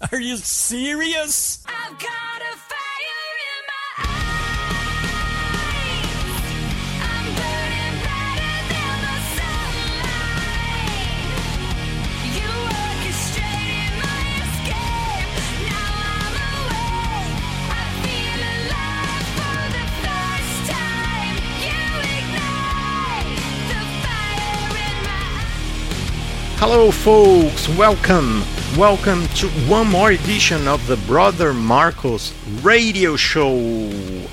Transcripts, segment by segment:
Are you serious? Hello, folks. Welcome. Welcome to one more edition of the Brother Marcos radio show.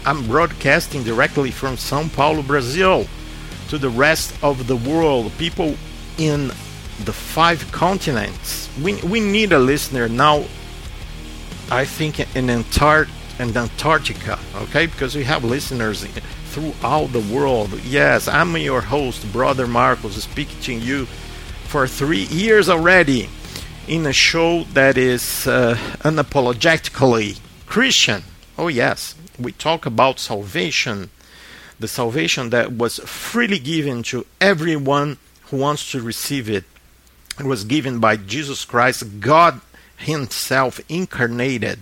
I'm broadcasting directly from Sao Paulo, Brazil, to the rest of the world, people in the five continents. We, we need a listener now, I think, in in Antarctica, okay? Because we have listeners throughout the world. Yes, I'm your host, Brother Marcos, speaking to you for three years already in a show that is uh, unapologetically Christian. Oh, yes, we talk about salvation, the salvation that was freely given to everyone who wants to receive it. It was given by Jesus Christ, God Himself incarnated,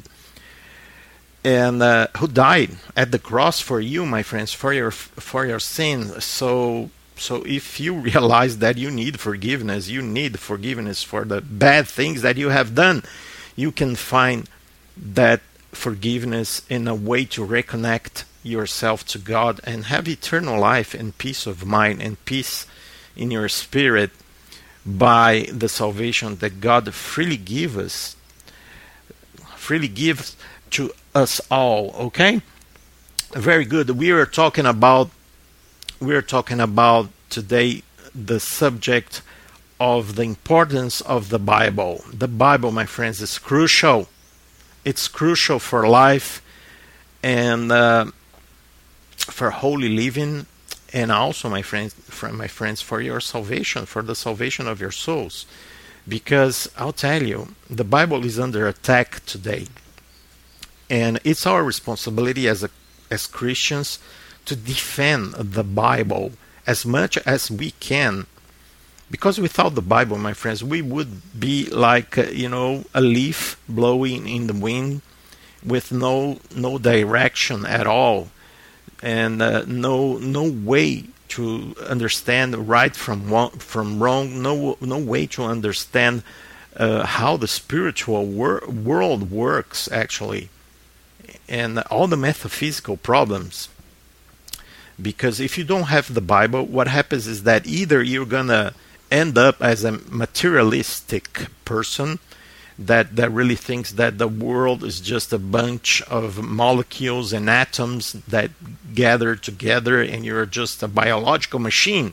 and uh, who died at the cross for you, my friends, for your for your sins. So so if you realize that you need forgiveness, you need forgiveness for the bad things that you have done, you can find that forgiveness in a way to reconnect yourself to God and have eternal life and peace of mind and peace in your spirit by the salvation that God freely gives us, freely gives to us all. Okay, very good. We are talking about we're talking about today the subject of the importance of the Bible. The Bible, my friends, is crucial. It's crucial for life and uh, for holy living, and also, my friends, for my friends, for your salvation, for the salvation of your souls. Because I'll tell you, the Bible is under attack today, and it's our responsibility as a, as Christians to defend the Bible as much as we can. Because without the Bible, my friends, we would be like, uh, you know, a leaf blowing in the wind with no no direction at all and uh, no no way to understand right from wrong, from wrong no no way to understand uh, how the spiritual wor- world works actually and all the metaphysical problems because if you don't have the Bible, what happens is that either you're gonna end up as a materialistic person that that really thinks that the world is just a bunch of molecules and atoms that gather together and you're just a biological machine.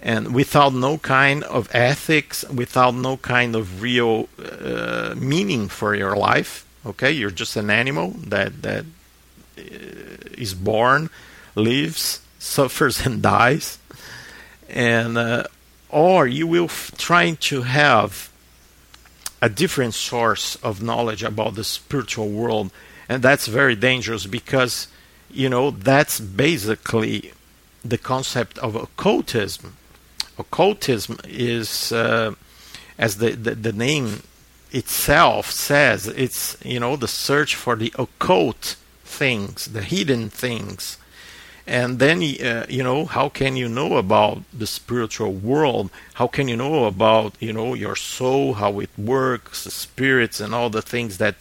And without no kind of ethics without no kind of real uh, meaning for your life okay you're just an animal that that uh, born lives, suffers, and dies, and uh, or you will f- trying to have a different source of knowledge about the spiritual world, and that's very dangerous because you know that's basically the concept of occultism. Occultism is, uh, as the, the the name itself says, it's you know the search for the occult things, the hidden things and then uh, you know how can you know about the spiritual world? How can you know about you know your soul how it works the spirits and all the things that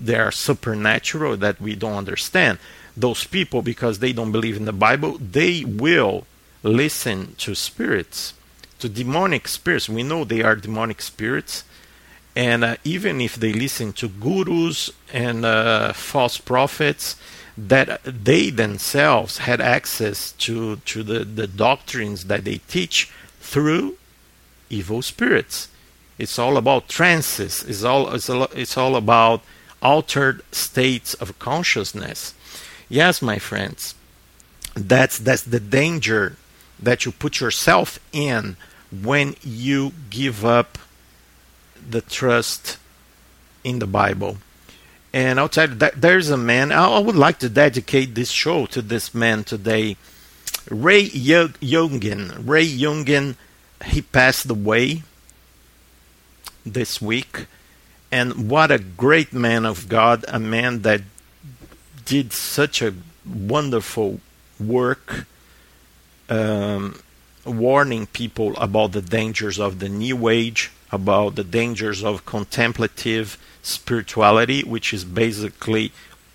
they are supernatural that we don't understand? Those people because they don't believe in the bible they will listen to spirits to demonic spirits. We know they are demonic spirits. And uh, even if they listen to gurus and uh, false prophets that they themselves had access to, to the, the doctrines that they teach through evil spirits. It's all about trances. It's all, it's all, it's all about altered states of consciousness. Yes, my friends, that's, that's the danger that you put yourself in when you give up the trust in the Bible. And I'll tell you there's a man. I would like to dedicate this show to this man today, Ray Yungen. Ray Yungen, he passed away this week, and what a great man of God, a man that did such a wonderful work um, warning people about the dangers of the New Age, about the dangers of contemplative spirituality, which is basically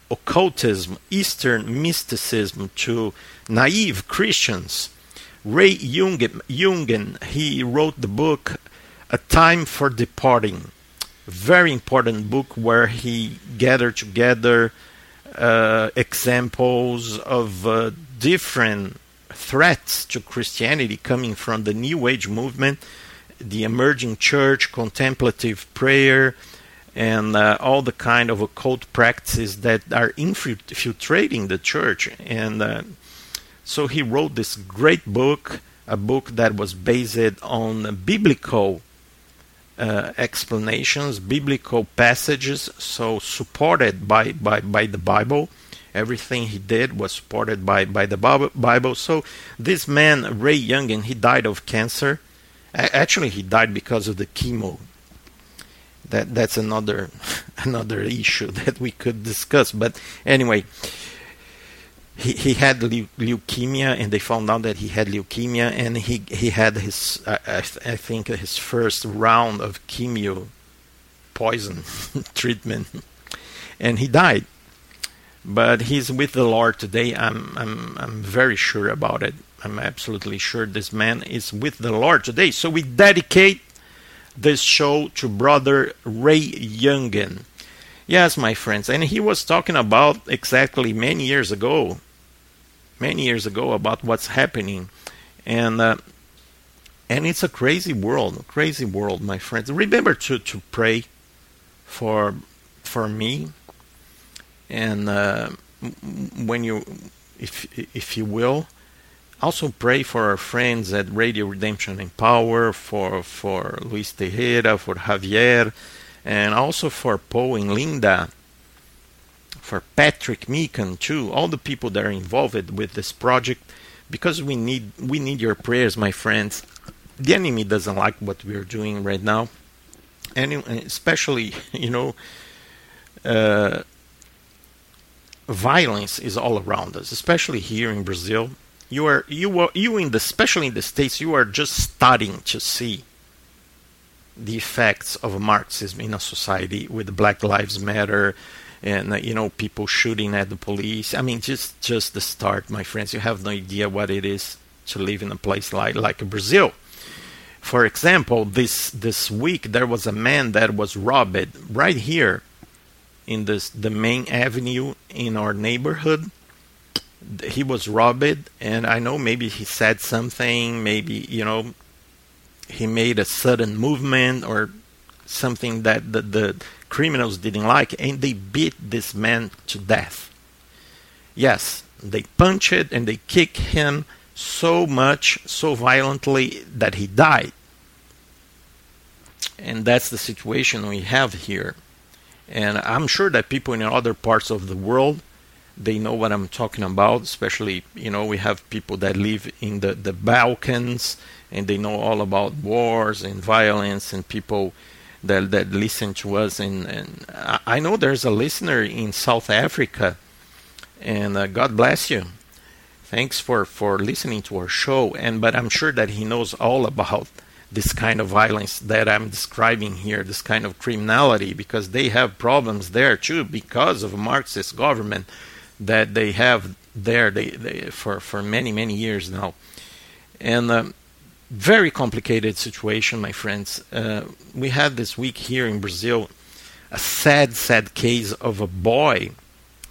occultism, Eastern mysticism to naive Christians. Ray Yungen, Yungen he wrote the book A Time for Departing. Very important book where he gathered together uh, examples of uh, different threats to Christianity coming from the New Age movement, the emerging church, contemplative prayer, and uh, all the kind of occult practices that are infiltrating the church. And uh, so he wrote this great book, a book that was based on biblical uh, explanations, biblical passages, so supported by, by, by the Bible. Everything he did was supported by, by the Bible. So this man, Ray Yungen, he died of cancer. Actually, he died because of the chemo that that's another another issue that we could discuss. But anyway, he he had leukemia, and they found out that he had leukemia, and he he had his I, I think his first round of chemo poison treatment, and he died. But he's with the Lord today. I'm I'm I'm very sure about it. I'm absolutely sure this man is with the Lord today. So we dedicate this show to brother Ray Yungen. Yes, my friends, and he was talking about exactly many years ago, many years ago about what's happening, and uh, and it's a crazy world, crazy world, my friends. Remember to to pray for for me, and uh, when you, if if you will, also pray for our friends at Radio Redemption and Power, for for Luis Tejera, for Javier, and also for Poe and Linda, for Patrick Meekan too, all the people that are involved with this project, because we need we need your prayers, my friends. The enemy doesn't like what we are doing right now, and especially you know. Uh, violence is all around us, especially here in Brazil you are you are you in the especially in the states you are just starting to see the effects of Marxism in a society with Black Lives Matter and you know people shooting at the police. I mean, just just the start, my friends. You have no idea what it is to live in a place like like Brazil. For example, this this week there was a man that was robbed right here in this the main avenue in our neighborhood he was robbed and i know maybe he said something maybe you know he made a sudden movement or something that the, the criminals didn't like and they beat this man to death. Yes they punched and they kicked him so much so violently that he died. And that's the situation we have here. And i'm sure that people in other parts of the world they know what I'm talking about. Especially, you know, we have people that live in the, the Balkans and they know all about wars and violence and people that that listen to us. And, and I know there's a listener in South Africa, and uh, God bless you. Thanks for, for listening to our show. And but I'm sure that he knows all about this kind of violence that I'm describing here, this kind of criminality, because they have problems there too because of Marxist government that they have there they, they for for many many years now, and um, very complicated situation, my friends. Uh, we had this week here in Brazil a sad sad case of a boy,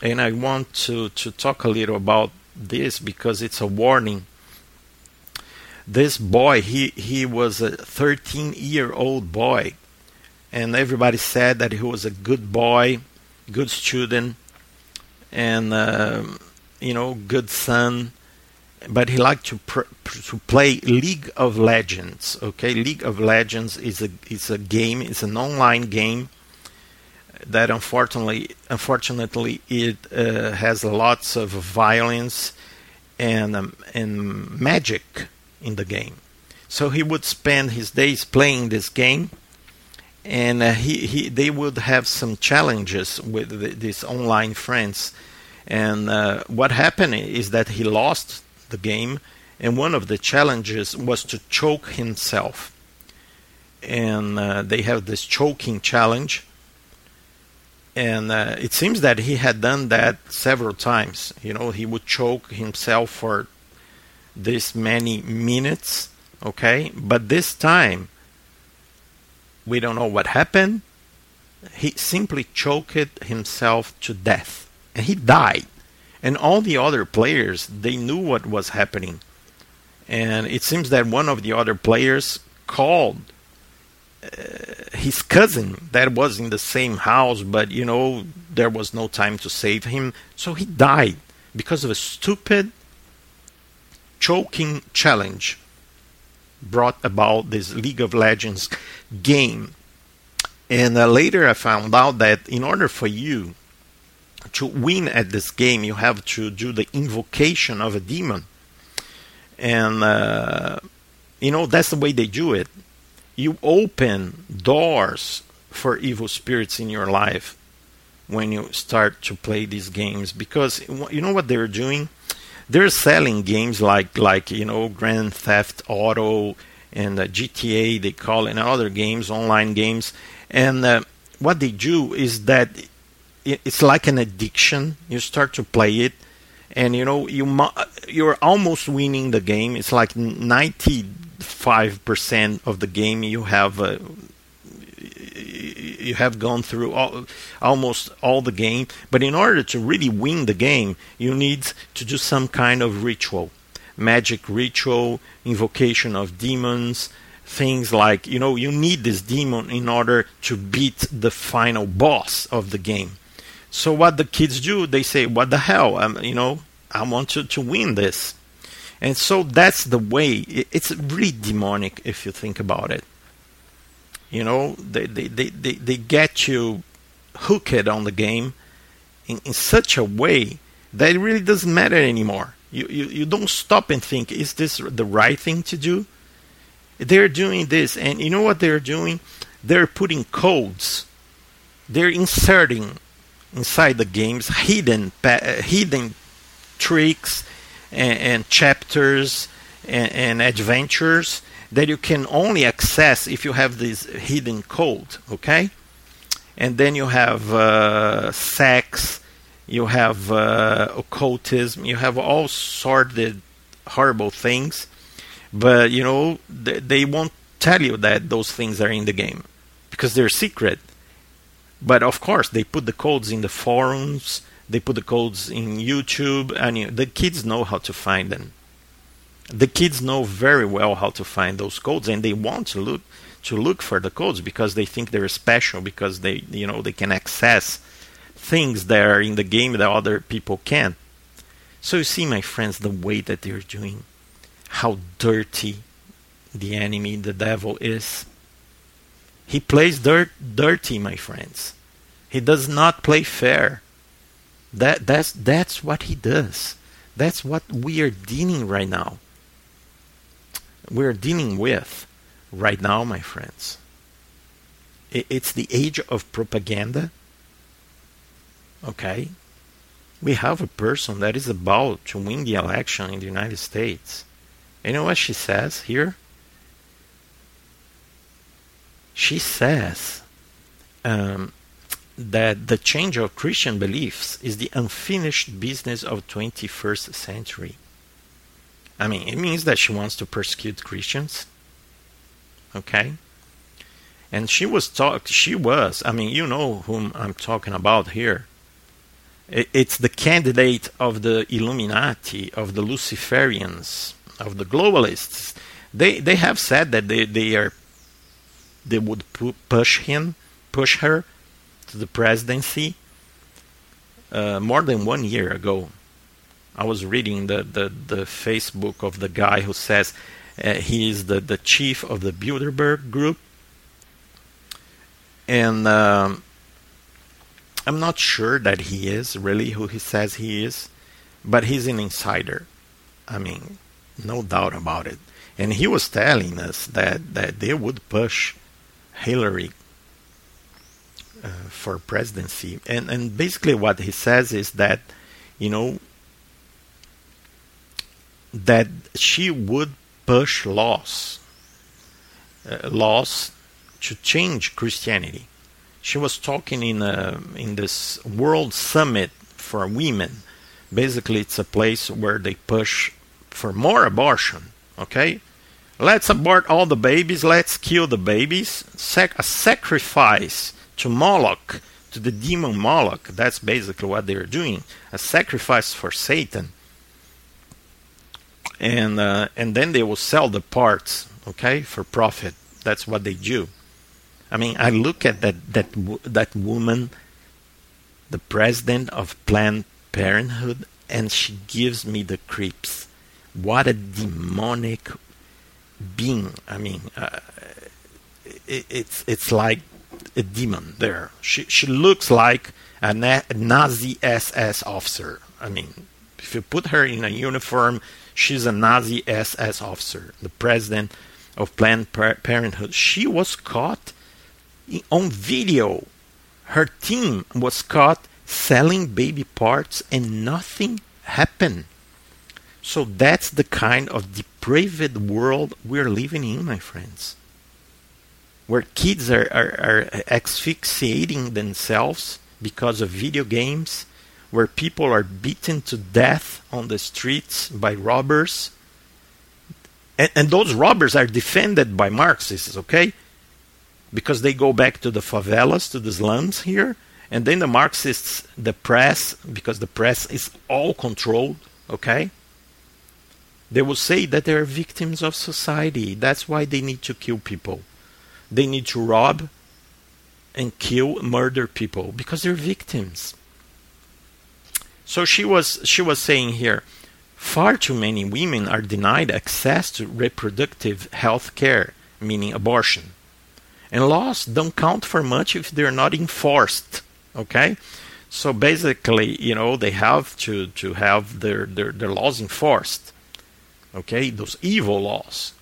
and I want to to talk a little about this because it's a warning. This boy, he he was a 13 year old boy, and everybody said that he was a good boy, good student and uh, you know good son but he liked to pr- to play League of Legends. Okay, League of Legends is a is a game. It's an online game that unfortunately unfortunately it uh, has lots of violence and um, and magic in the game. So he would spend his days playing this game, and uh, he, he they would have some challenges with the, these online friends. And uh, what happened is that he lost the game, and one of the challenges was to choke himself. And uh, they have this choking challenge, and uh, it seems that he had done that several times. You know, he would choke himself for this many minutes, okay? But this time, we don't know what happened. He simply choked himself to death, and he died. And all the other players, they knew what was happening. And it seems that one of the other players called uh, his cousin that was in the same house, but you know, there was no time to save him. So he died because of a stupid choking challenge brought about this League of Legends game. And uh, later I found out that in order for you to win at this game, you have to do the invocation of a demon. And, uh, you know, that's the way they do it. You open doors for evil spirits in your life when you start to play these games. Because you know what they're doing? They're selling games like like you know grand theft auto and uh, gta they call it and other games online games. And uh, what they do is that it's like an addiction. You start to play it and you know you you're almost winning the game. It's like ninety five percent of the game you have uh, you have gone through all, almost all the game. But in order to really win the game you need to do some kind of ritual. Magic ritual invocation of demons things like you know you need this demon in order to beat the final boss of the game so what the kids do they say what the hell I'm, you know i want to, to win this and so that's the way. It's really demonic if you think about it. You know, they, they, they, they, they get you hooked on the game in, in such a way that it really doesn't matter anymore. You, you, you don't stop and think, is this the right thing to do? They're doing this, and you know what they're doing? They're putting codes. They're inserting inside the games hidden hidden tricks and, and chapters and, and, adventures that you can only access if you have this hidden code, okay? And then you have uh, sex, you have uh, occultism, you have all sorted horrible things, but you know they, they won't tell you that those things are in the game because they're secret. But of course, they put the codes in the forums they put the codes in YouTube, and the kids know how to find them. The kids know very well how to find those codes, and they want to look to look for the codes because they think they're special because they you know they can access things that are in the game that other people can. So you see, my friends, the way that they're doing, how dirty the enemy, the devil, is. He plays dirt, dirty, my friends. He does not play fair. That that's that's what he does. That's what we are dealing right now. We're dealing with right now, my friends. It's the age of propaganda. Okay? We have a person that is about to win the election in the United States. You know what she says here? She says um, that the change of Christian beliefs is the unfinished business of 21st century. I mean, it means that she wants to persecute Christians. Okay? And she was talk she was, I mean, you know whom I'm talking about here. It's the candidate of the Illuminati, of the Luciferians, of the globalists. They they have said that they, they are they would pu- push him, push her to the presidency uh, more than one year ago. I was reading the, the, the Facebook of the guy who says uh, he is the, the chief of the Bilderberg group. And um, I'm not sure that he is really who he says he is, but he's an insider. I mean, no doubt about it. And he was telling us that, that they would push Hillary uh, for presidency, and and basically what he says is that, you know, that she would push laws, uh, laws to change Christianity. She was talking in a, in this World Summit for Women. Basically, it's a place where they push for more abortion. Okay, let's abort all the babies. Let's kill the babies. Sac- a sacrifice to Moloch, to the demon Moloch. That's basically what they're doing. A sacrifice for Satan and uh, and then they will sell the parts, okay, for profit. That's what they do. I mean, I look at that that that woman, the president of Planned Parenthood, and she gives me the creeps. What a demonic being! I mean, uh, it, it's it's like a demon there. She she looks like a Nazi SS officer. I mean, if you put her in a uniform, She's a Nazi SS officer, the president of Planned Parenthood. She was caught on video. Her team was caught selling baby parts and nothing happened. So that's the kind of depraved world we're living in, my friends. Where kids are, are, are asphyxiating themselves because of video games where people are beaten to death on the streets by robbers. And, and those robbers are defended by Marxists, okay? Because they go back to the favelas, to the slums here, and then the Marxists, the press, because the press is all controlled, okay? They will say that they are victims of society. That's why they need to kill people. They need to rob and kill, murder people, because they're victims. So she was she was saying here, far too many women are denied access to reproductive health care, meaning abortion. And laws don't count for much if they're not enforced. Okay? So basically, you know, they have to, to have their, their, their laws enforced. Okay, those evil laws.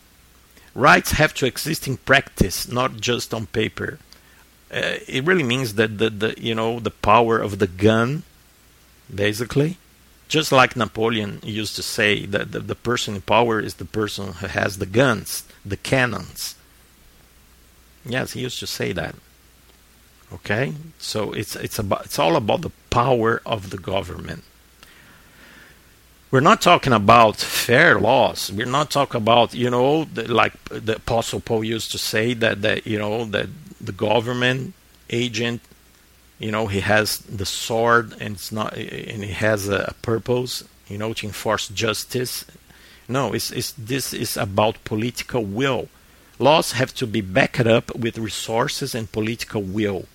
Rights have to exist in practice, not just on paper. Uh, it really means that the, the you know the power of the gun basically. Just like Napoleon used to say that the, the person in power is the person who has the guns, the cannons. Yes, he used to say that. Okay? So it's it's about it's all about the power of the government. We're not talking about fair laws. We're not talking about, you know, the, like the Apostle Paul used to say that that you know that the government agent you know he has the sword and it's not and he has a purpose you know to enforce justice. No it's, it's this is about political will. Laws have to be backed up with resources and political will.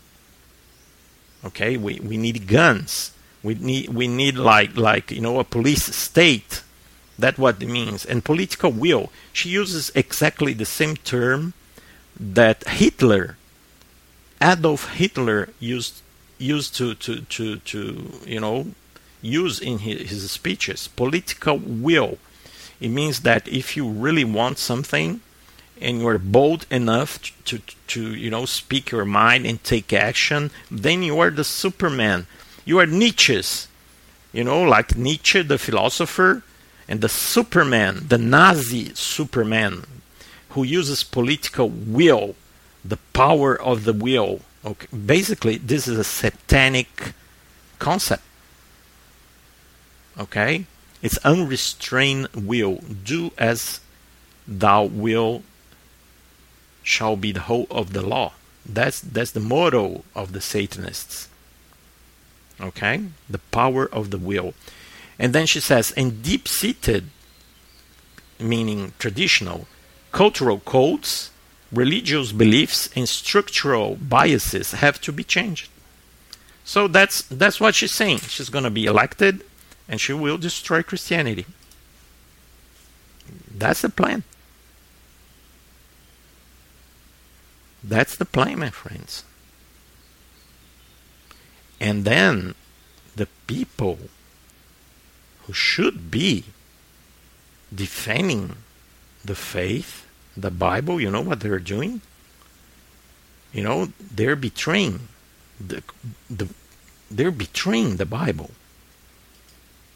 Okay? We, we need guns we need we need like like you know a police state that's what it means and political will she uses exactly the same term that hitler adolf hitler used used to, to, to, to you know, use in his, his speeches. Political will. It means that if you really want something and you're bold enough to, to, to you know, speak your mind and take action, then you are the Superman. You are Nietzsche's. You know, like Nietzsche, the philosopher, and the Superman, the Nazi Superman, who uses political will, the power of the will, Okay, basically, this is a satanic concept. Okay, it's unrestrained will. Do as thou will shall be the whole of the law. That's that's the motto of the Satanists. Okay, the power of the will, and then she says, and deep-seated, meaning traditional, cultural codes religious beliefs and structural biases have to be changed. So that's that's what she's saying. She's going to be elected and she will destroy Christianity. That's the plan. That's the plan, my friends. And then the people who should be defending the faith the Bible, you know what they're doing? You know, they're betraying the, the, they're betraying the Bible.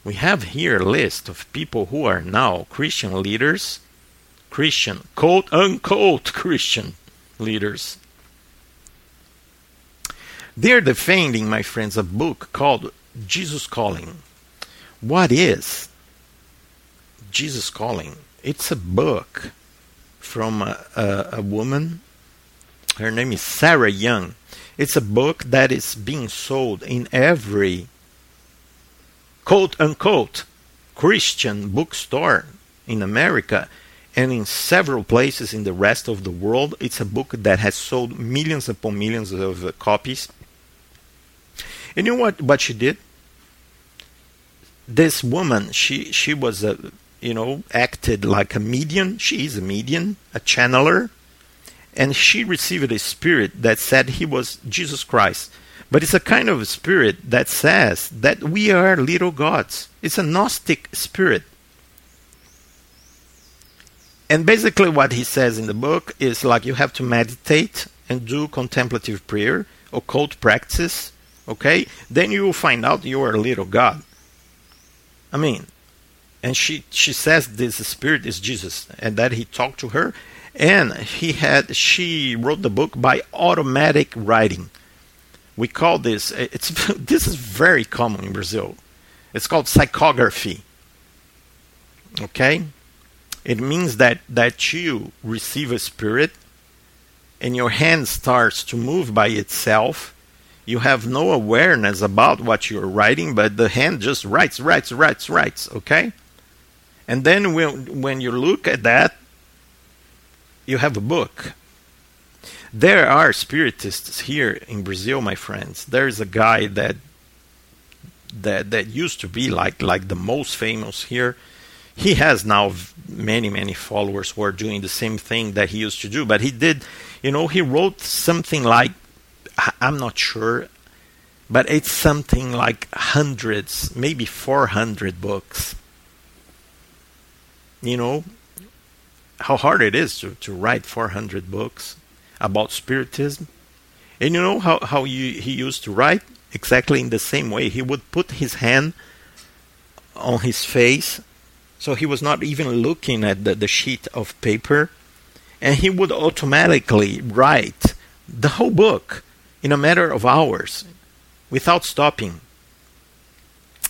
We have here a list of people who are now Christian leaders, Christian, quote unquote Christian leaders. They're defending, my friends, a book called Jesus Calling. What is Jesus Calling? It's a book from a, a, a woman. Her name is Sarah Young. It's a book that is being sold in every quote unquote Christian bookstore in America and in several places in the rest of the world. It's a book that has sold millions upon millions of copies. You know what, what she did? This woman, she, she was a, you know, acted like a medium. She is a medium, a channeler. And she received a spirit that said he was Jesus Christ. But it's a kind of spirit that says that we are little gods. It's a Gnostic spirit. And basically, what he says in the book is like you have to meditate and do contemplative prayer, occult practice, okay? Then you will find out you are a little god. I mean, and she she says this spirit is Jesus, and that he talked to her, and he had she wrote the book by automatic writing we call this eh, it's this is very common in Brazil. It's called psychography. Okay? It means that that you receive a spirit and your hand starts to move by itself. You have no awareness about what you're writing, but the hand just writes, writes, writes, writes, okay? And then when when you look at that, you have a book there are spiritists here in Brazil, my friends. There's a guy that that that used to be like like the most famous here. He has now many many followers who are doing the same thing that he used to do. But he did, you know, he wrote something like I'm not sure, but it's something like hundreds, maybe 400 books. You know how hard it is to, to write 400 books about Spiritism. And you know how, how you, he used to write? Exactly in the same way. He would put his hand on his face, so he was not even looking at the, the sheet of paper, and he would automatically write the whole book in a matter of hours without stopping.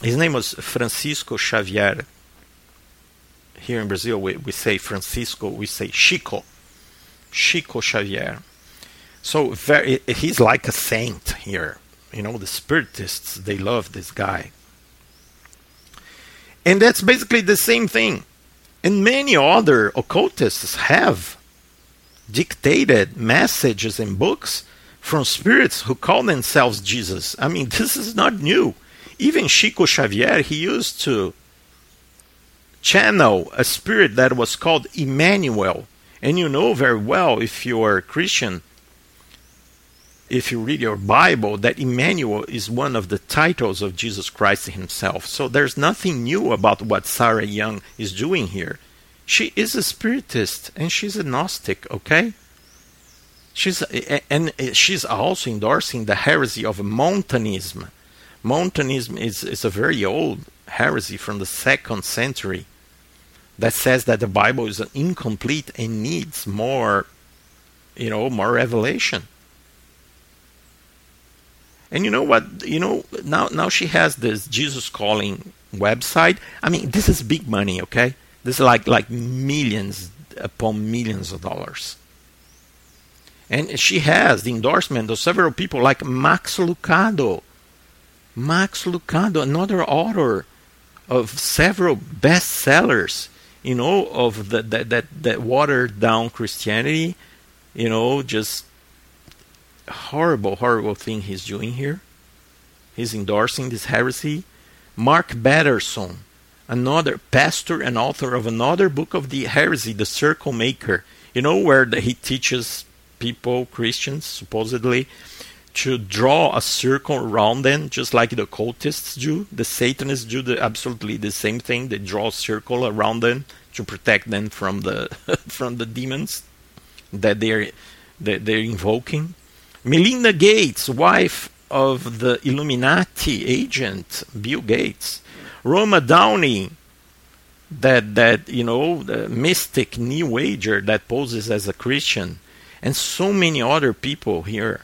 His name was Francisco Xavier. Here in Brazil, we, we say Francisco, we say Chico. Chico Xavier. So very, he's like a saint here. You know, the spiritists they love this guy, and that's basically the same thing. And many other occultists have dictated messages and books from spirits who call themselves Jesus. I mean, this is not new. Even Chico Xavier, he used to channel a spirit that was called Emmanuel, and you know very well, if you are a Christian, if you read your Bible, that Emmanuel is one of the titles of Jesus Christ himself. So there's nothing new about what Sarah Young is doing here. She is a spiritist and she's a Gnostic, okay? She's and she's also endorsing the heresy of Montanism. Montanism is, is a very old heresy from the second century that says that the Bible is incomplete and needs more, you know, more revelation. And you know what? You know now now she has this Jesus calling website. I mean, this is big money, okay? This is like like millions upon millions of dollars. And she has the endorsement of several people like Max Lucado. Max Lucado, another author of several bestsellers you know, of the, that that that watered down Christianity, you know, just horrible, horrible thing he's doing here. He's endorsing this heresy. Mark Batterson, another pastor and author of another book of the heresy, The Circle Maker. You know where the, he teaches people, Christians, supposedly, to draw a circle around them, just like the cultists do. The Satanists do the, absolutely the same thing. They draw a circle around them to protect them from the from the demons that they're that they're invoking. Melinda Gates, wife of the Illuminati agent, Bill Gates, Roma Downey, that that you know, the mystic New Ager that poses as a Christian, and so many other people here.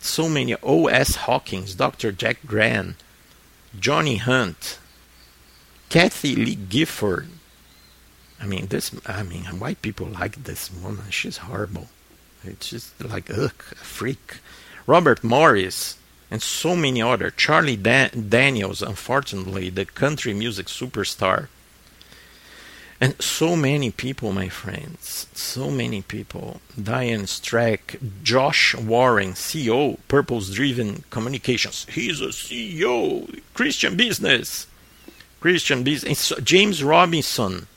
So many O.S. Hawkins, Dr. Jack Grant, Johnny Hunt, Kathie Lee Gifford. I mean, this. I mean, white people like this woman. She's horrible. It's just like ugh, a freak. Robert Morris and so many other. Charlie Daniels, unfortunately, the country music superstar. And so many people, my friends, so many people. Diane Strack, Josh Warren, CEO, Purpose Driven Communications. He's a CEO, Christian business. Christian business. James Robinson,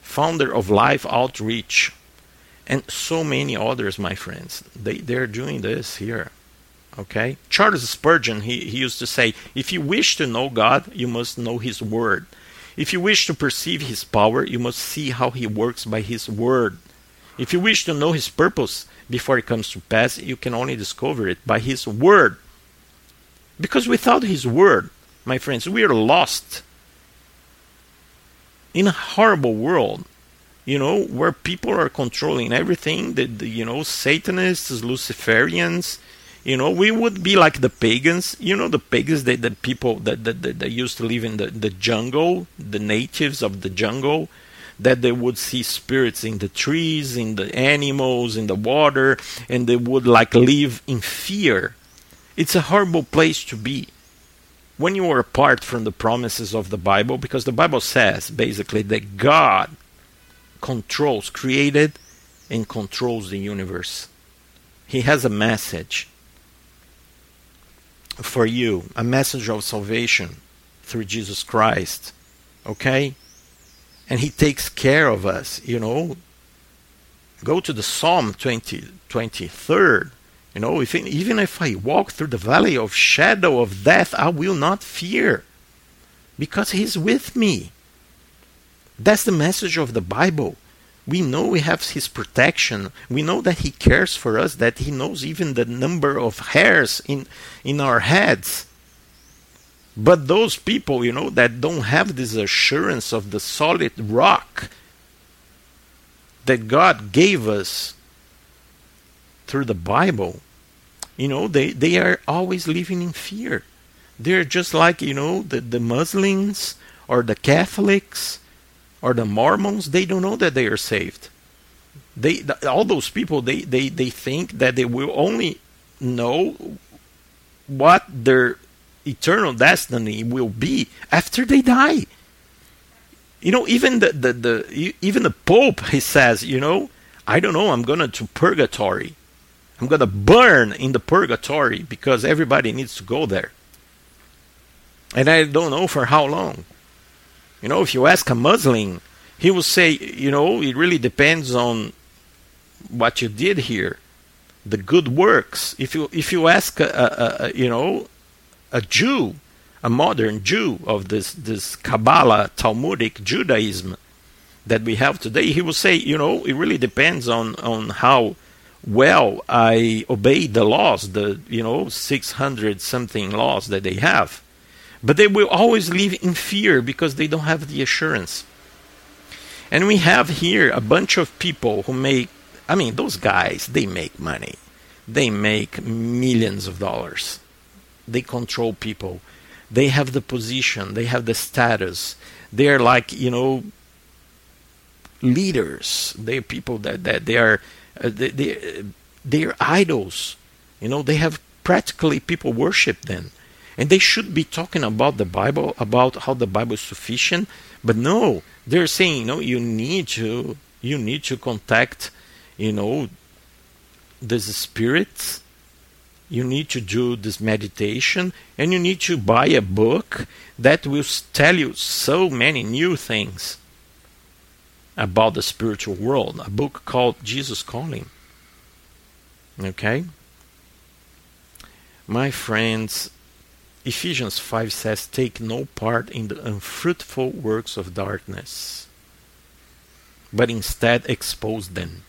founder of Life Outreach. And so many others, my friends. They, they're doing this here. Okay? Charles Spurgeon, he, he used to say, if you wish to know God, you must know His Word. If you wish to perceive His power, you must see how He works by His Word. If you wish to know His purpose before it comes to pass, you can only discover it by His Word. Because without His Word, my friends, we are lost in a horrible world you know, where people are controlling everything, the, you know, Satanists, Luciferians, you know, we would be like the pagans, you know, the pagans, the, the people that, that, that, that used to live in the, the jungle, the natives of the jungle, that they would see spirits in the trees, in the animals, in the water, and they would like live in fear. It's a horrible place to be when you are apart from the promises of the Bible, because the Bible says basically that God controls, created and controls the universe. He has a message for you a message of salvation through Jesus Christ. Okay? And He takes care of us, you know. Go to the Psalm 20, 23rd. You know, if, even if I walk through the valley of shadow of death, I will not fear because He's with me. That's the message of the Bible we know we have his protection. We know that he cares for us that he knows even the number of hairs in in our heads. But those people you know that don't have this assurance of the solid rock that God gave us through the Bible you know they they are always living in fear. They're just like you know the the Muslims or the Catholics or the Mormons, they don't know that they are saved. They all those people they, they, they think that they will only know what their eternal destiny will be after they die. You know, even the, the, the even the Pope he says, you know, I don't know, I'm gonna to purgatory. I'm gonna burn in the purgatory because everybody needs to go there. And I don't know for how long. You know, if you ask a Muslim, he will say, you know, it really depends on what you did here, the good works. If you if you ask, a, a, a you know, a Jew, a modern Jew of this this Kabbalah Talmudic Judaism that we have today, he will say, you know, it really depends on on how well I obey the laws, the you know, six hundred something laws that they have. But they will always live in fear because they don't have the assurance. And we have here a bunch of people who make, I mean, those guys, they make money. They make millions of dollars. They control people. They have the position, they have the status. They're like, you know, leaders. They're people that, that they are, uh, they, they, they're idols. You know, they have practically people worship them. And they should be talking about the Bible, about how the Bible is sufficient. But no, they're saying, know, you need to you need to contact, you know, the spirit. You need to do this meditation, and you need to buy a book that will tell you so many new things about the spiritual world. A book called Jesus Calling. Okay? My friends, Ephesians 5 says, Take no part in the unfruitful works of darkness, but instead expose them.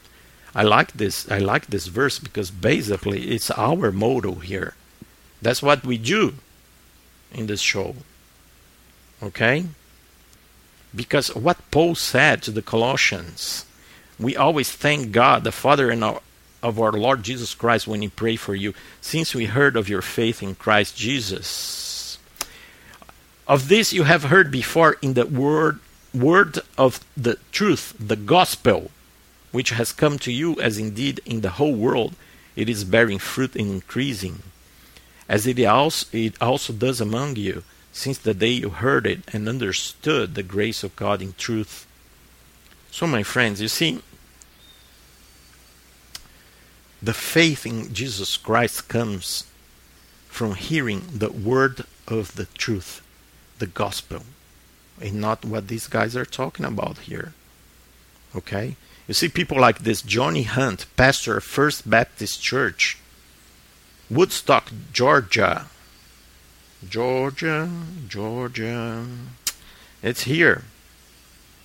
I like this. I like this verse because basically it's our motto here. That's what we do in this show. Okay? Because what Paul said to the Colossians, we always thank God, the Father and our, of our Lord Jesus Christ, when we pray for you, since we heard of your faith in Christ Jesus. Of this you have heard before in the word word of the truth, the gospel, which has come to you, as indeed in the whole world it is bearing fruit and increasing, as it also, it also does among you, since the day you heard it and understood the grace of God in truth. So, my friends, you see, the faith in Jesus Christ comes from hearing the word of the truth, the gospel and not what these guys are talking about here. Okay? You see people like this Johnny Hunt, pastor of First Baptist Church, Woodstock, Georgia. Georgia, Georgia. It's here.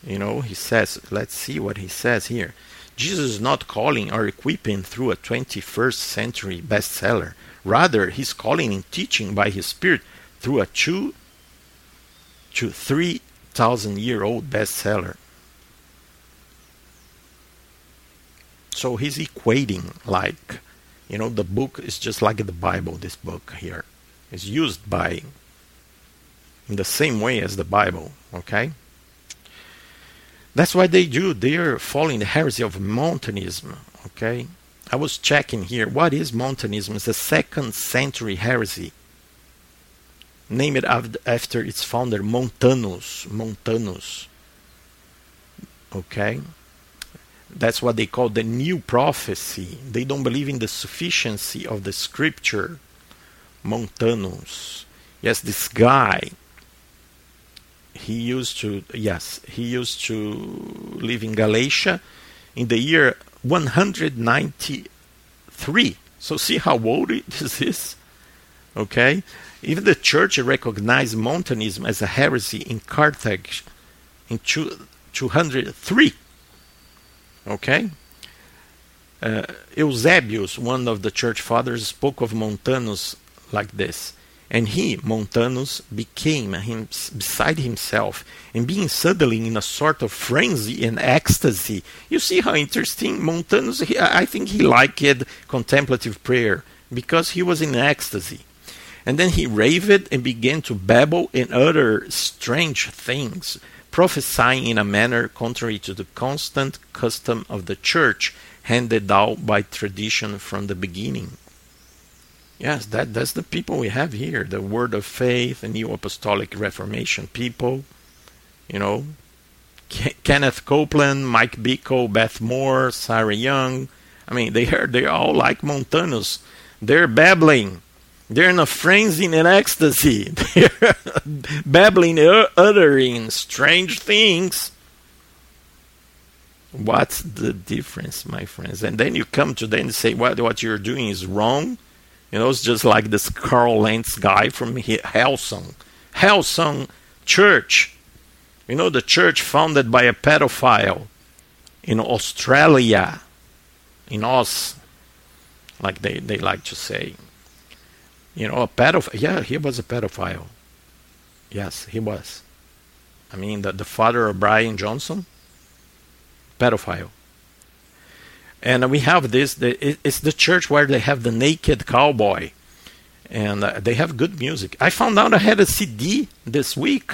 You know, he says, let's see what he says here. Jesus is not calling or equipping through a 21st century bestseller. Rather, he's calling and teaching by his Spirit through a two to 3,000 year old bestseller. So he's equating like, you know, the book is just like the Bible, this book here is used by in the same way as the Bible, okay? That's why they do. They are following the heresy of Montanism, okay? I was checking here. What is Montanism? It's a second century heresy named after its founder, Montanus. Montanus. Okay? That's what they call the new prophecy. They don't believe in the sufficiency of the scripture. Montanus. Yes, this guy. He used to yes, he used to live in Galatia in the year 193. So see how old this is? Okay? Even the church recognized Montanism as a heresy in Carthage in two, 203. Okay? Uh, Eusebius, one of the church fathers, spoke of Montanus like this. And he, Montanus, became him, beside himself, and being suddenly in a sort of frenzy and ecstasy. You see how interesting Montanus, he, I think he liked contemplative prayer because he was in ecstasy. And then he raved and began to babble and utter strange things, prophesying in a manner contrary to the constant custom of the church handed down by tradition from the beginning. Yes, that, that's the people we have here the Word of Faith, the New Apostolic Reformation people. You know, Kenneth Copeland, Mike Bickle, Beth Moore, Sarah Young. I mean, they are, they're all like Montanus. They're babbling they're in a frenzy and ecstasy. They're babbling, uh, uttering strange things. What's the difference, my friends? And then you come to them and say, what, what you're doing is wrong. You know, it's just like this Carl Lentz guy from Hillsong. Hillsong Church. You know, the church founded by a pedophile in Australia. In Oz, like they, they like to say. You know, a pedophile. Yeah, he was a pedophile. Yes, he was. I mean, the, the father of Brian Johnson, pedophile. And we have this, it's the church where they have the naked cowboy. And uh, they have good music. I found out I had a CD this week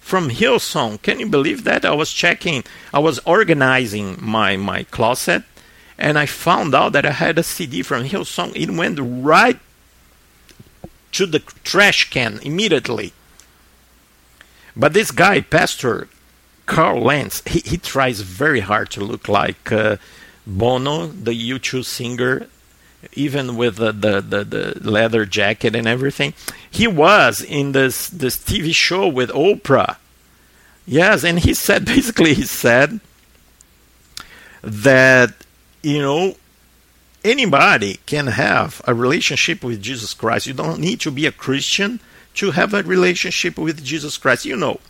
from Hillsong. Can you believe that? I was checking, I was organizing my, my closet, and I found out that I had a CD from Hillsong. It went right to the trash can immediately. But this guy, Pastor Carl Lentz, he, he tries very hard to look like uh, Bono, the U2 singer, even with the, the, the, the, leather jacket and everything. He was in this, this TV show with Oprah. Yes, and he said basically, he said that, you know, anybody can have a relationship with Jesus Christ. You don't need to be a Christian to have a relationship with Jesus Christ. You know,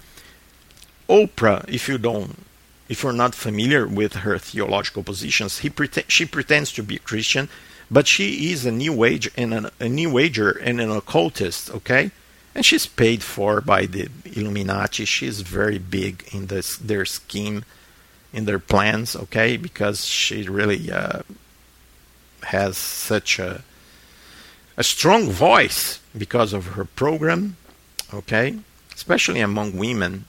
Oprah, if you don't if you're not familiar with her theological positions, she pretends to be a Christian, but she is a new age and an, a new ager and an occultist, okay? And she's paid for by the Illuminati. She's very big in this their scheme, in their plans, okay? Because she really uh, has such a a strong voice because of her program, okay? Especially among women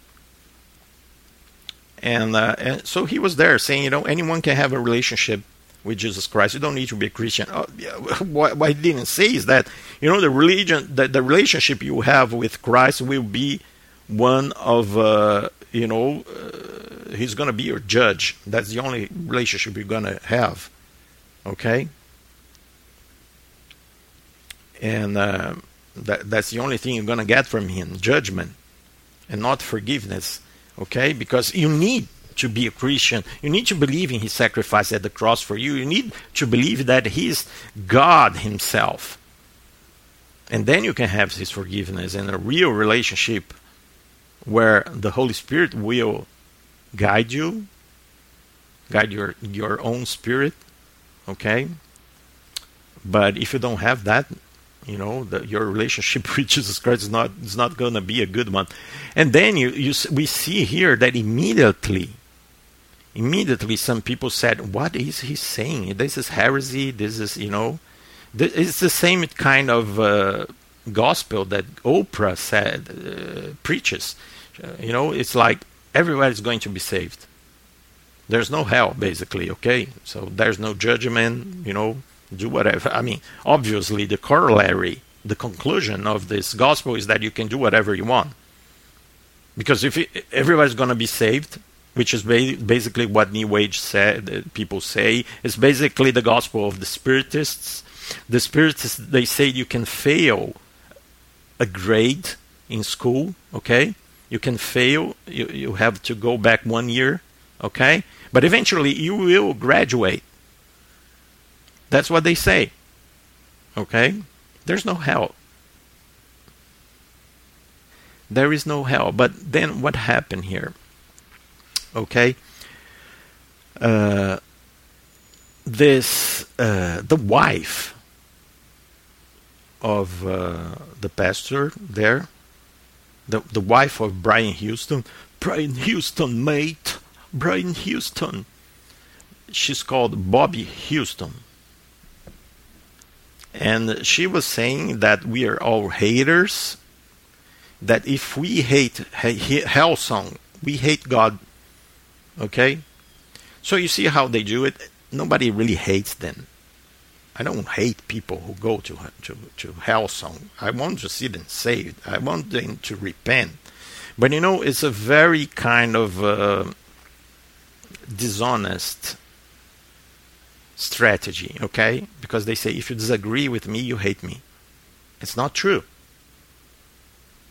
and, uh, and, so he was there saying, you know, anyone can have a relationship with Jesus Christ. You don't need to be a Christian. Oh, yeah, what, what he didn't say is that, you know, the religion, the, the relationship you have with Christ will be one of, uh, you know, uh, he's going to be your judge. That's the only relationship you're going to have. Okay? And uh, that, that's the only thing you're going to get from him judgment and not forgiveness okay? Because you need to be a Christian. You need to believe in his sacrifice at the cross for you. You need to believe that he is God himself. And then you can have his forgiveness and a real relationship where the Holy Spirit will guide you, guide your your own spirit, okay? But if you don't have that, you know the, your relationship with Jesus Christ is not is not going to be a good one. And then you, you we see here that immediately immediately some people said what is he saying? This is heresy this is you know this, it's the same kind of uh, gospel that Oprah said uh, preaches. Uh, you know it's like everybody is going to be saved. There's no hell basically okay? So there's no judgment you know do whatever. I mean, obviously, the corollary, the conclusion of this gospel is that you can do whatever you want. Because if it, everybody's going to be saved, which is ba- basically what New Age said, people say, it's basically the gospel of the Spiritists. The Spiritists, they say you can fail a grade in school, okay? You can fail, you, you have to go back one year, okay? But eventually you will graduate that's what they say. Okay? There's no hell. There is no hell. But then what happened here? Okay? Uh, this, uh, the wife of uh, the pastor there, the, the wife of Brian Houston, Brian Houston, mate, Brian Houston. She's called Bobbie Houston and she was saying that we are all haters that if we hate hell song, we hate god okay? So you see how they do it? Nobody really hates them. I don't hate people who go to to, to Hillsong i want to see them saved. I want them to repent. But you know it's a very kind of uh, dishonest strategy, okay? Because they say if you disagree with me, you hate me. It's not true.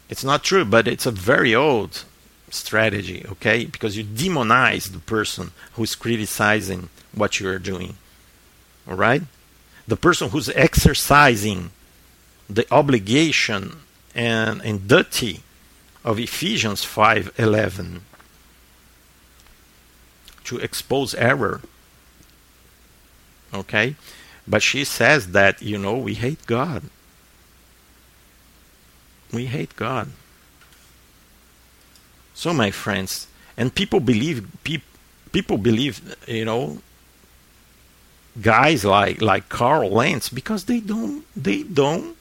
It's not true, but it's a very old strategy, okay? Because you demonize the person who's criticizing what you are doing. All right? The person who's exercising the obligation and, and duty of Ephesians 5:11 to expose error Okay? But she says that, you know, we hate God. We hate God. So, my friends, and people believe, pe- people believe, you know, guys like like Carl Lentz because they don't they don't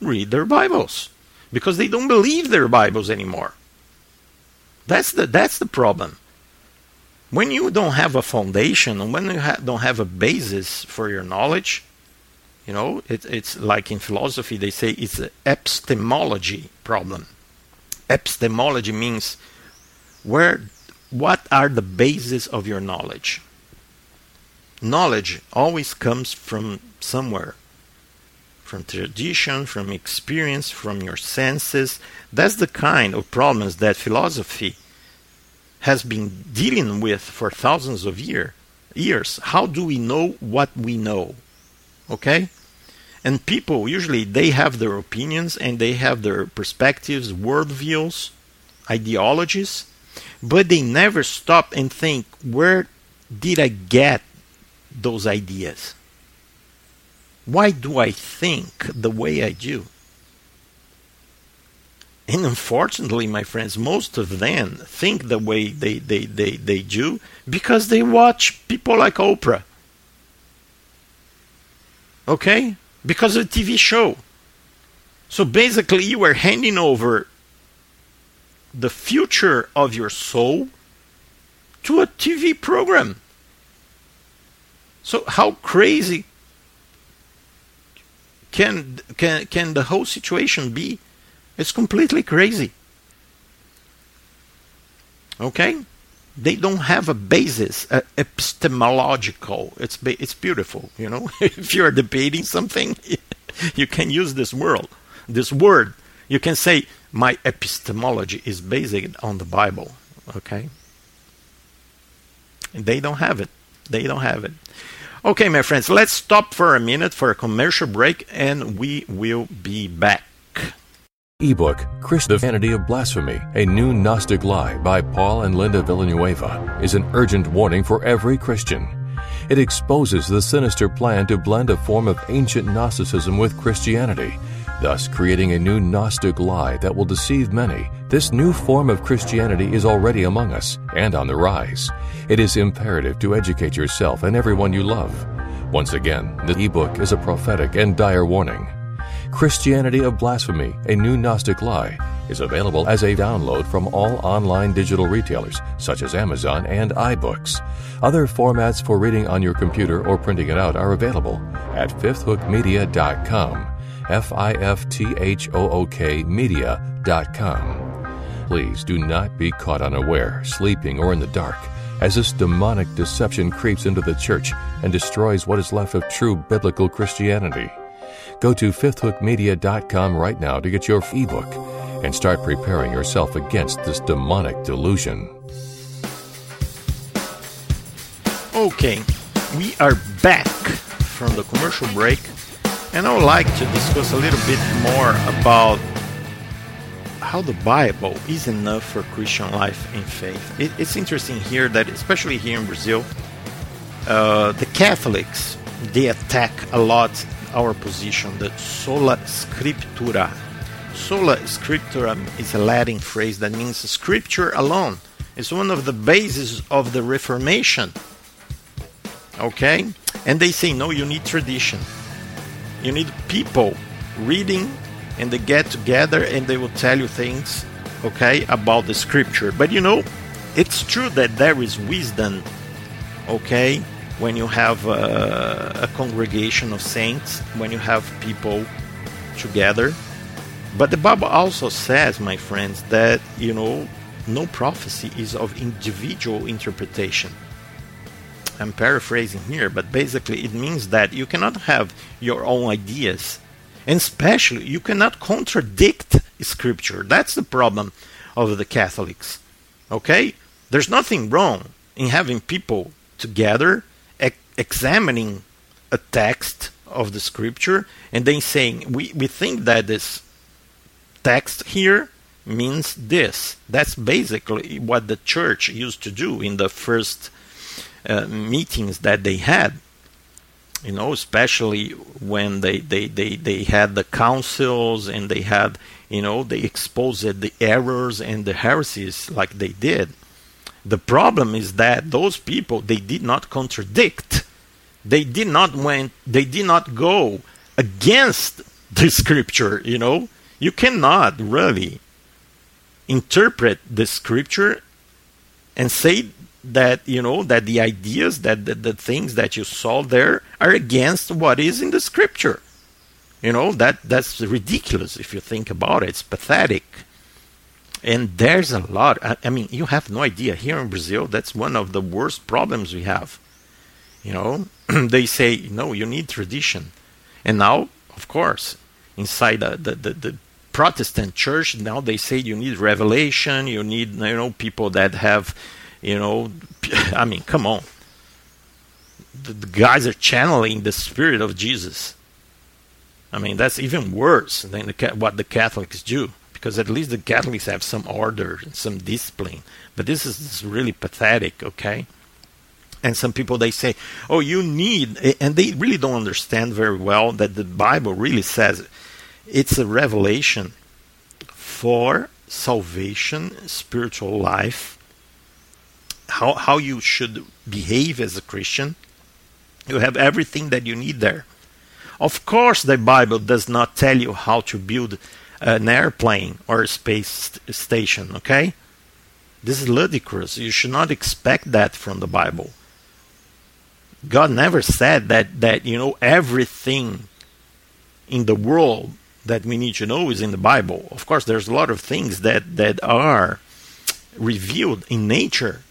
read their Bibles because they don't believe their Bibles anymore. That's the that's the problem when you don't have a foundation, and when you ha- don't have a basis for your knowledge, you know, it, it's like in philosophy, they say it's an epistemology problem. Epistemology means where, what are the bases of your knowledge? Knowledge always comes from somewhere, from tradition, from experience, from your senses. That's the kind of problems that philosophy has been dealing with for thousands of year, years. How do we know what we know? Okay? And people usually they have their opinions and they have their perspectives, worldviews, ideologies, but they never stop and think, where did I get those ideas? Why do I think the way I do? And unfortunately, my friends, most of them think the way they, they, they, they do because they watch people like Oprah. Okay? Because of a TV show. So basically, you are handing over the future of your soul to a TV program. So how crazy can can can the whole situation be? It's completely crazy. Okay? They don't have a basis, uh, epistemological. It's it's beautiful, you know. if you are debating something, you can use this word, this word. You can say my epistemology is based on the Bible. Okay? They don't have it. They don't have it. Okay, my friends, let's stop for a minute for a commercial break and we will be back. Ebook Christianity of Blasphemy, a new Gnostic lie by Paul and Linda Villanueva is an urgent warning for every Christian. It exposes the sinister plan to blend a form of ancient Gnosticism with Christianity thus creating a new Gnostic lie that will deceive many. This new form of Christianity is already among us and on the rise. It is imperative to educate yourself and everyone you love. Once again, the ebook is a prophetic and dire warning. Christianity of Blasphemy, a new Gnostic lie, is available as a download from all online digital retailers such as Amazon and iBooks. Other formats for reading on your computer or printing it out are available at fifthhookmedia.com. F I F T H O O K media.com. Please do not be caught unaware, sleeping, or in the dark, as this demonic deception creeps into the church and destroys what is left of true biblical Christianity. Go to fifthhookmedia.com right now to get your ebook and start preparing yourself against this demonic delusion. Okay, we are back from the commercial break and I would like to discuss a little bit more about how the Bible is enough for Christian life and faith. It, it's interesting here that, especially here in Brazil, uh, the Catholics they attack a lot our position, the sola scriptura. Sola scriptura is a Latin phrase that means scripture alone. It's one of the bases of the Reformation. Okay? And they say, no, you need tradition. You need people reading and they get together and they will tell you things, okay, about the scripture. But you know, it's true that there is wisdom, okay, when you have a, a congregation of saints, when you have people together. But the Bible also says, my friends, that, you know, no prophecy is of individual interpretation. I'm paraphrasing here, but basically it means that you cannot have your own ideas. And especially, you cannot contradict Scripture. That's the problem of the Catholics. Okay? There's nothing wrong in having people together examining a text of the Scripture and then saying, we, we think that this text here means this. That's basically what the church used to do in the first uh, meetings that they had you know especially when they, they, they, they had the councils and they had you know they exposed the errors and the heresies like they did the problem is that those people they did not contradict they did not went they did not go against the scripture you know? You cannot really interpret the scripture and say that you know that the ideas that the, the things that you saw there are against what is in the scripture. You know that that's ridiculous if you think about it. It's pathetic. And there's a lot I, I mean you have no idea. Here in brazil that's one of the worst problems we have you know they say no you need tradition and now of course inside the, the, the, the protestant church now they say you need revelation you need you know people that have you know, I mean, come on. The, the guys are channeling the spirit of Jesus. I mean, that's even worse than the, what the Catholics do because at least the Catholics have some order and some discipline. But this is, this is really pathetic, okay? And some people they say, "Oh, you need," and they really don't understand very well that the Bible really says it's a revelation for salvation, spiritual life, how how you should behave as a Christian. You have everything that you need there. Of course, the Bible does not tell you how to build an airplane or a space station, okay? This is ludicrous. You should not expect that from the Bible. God never said that that you know everything in the world that we need to know is in the Bible. Of course, there's a lot of things that that are revealed in nature,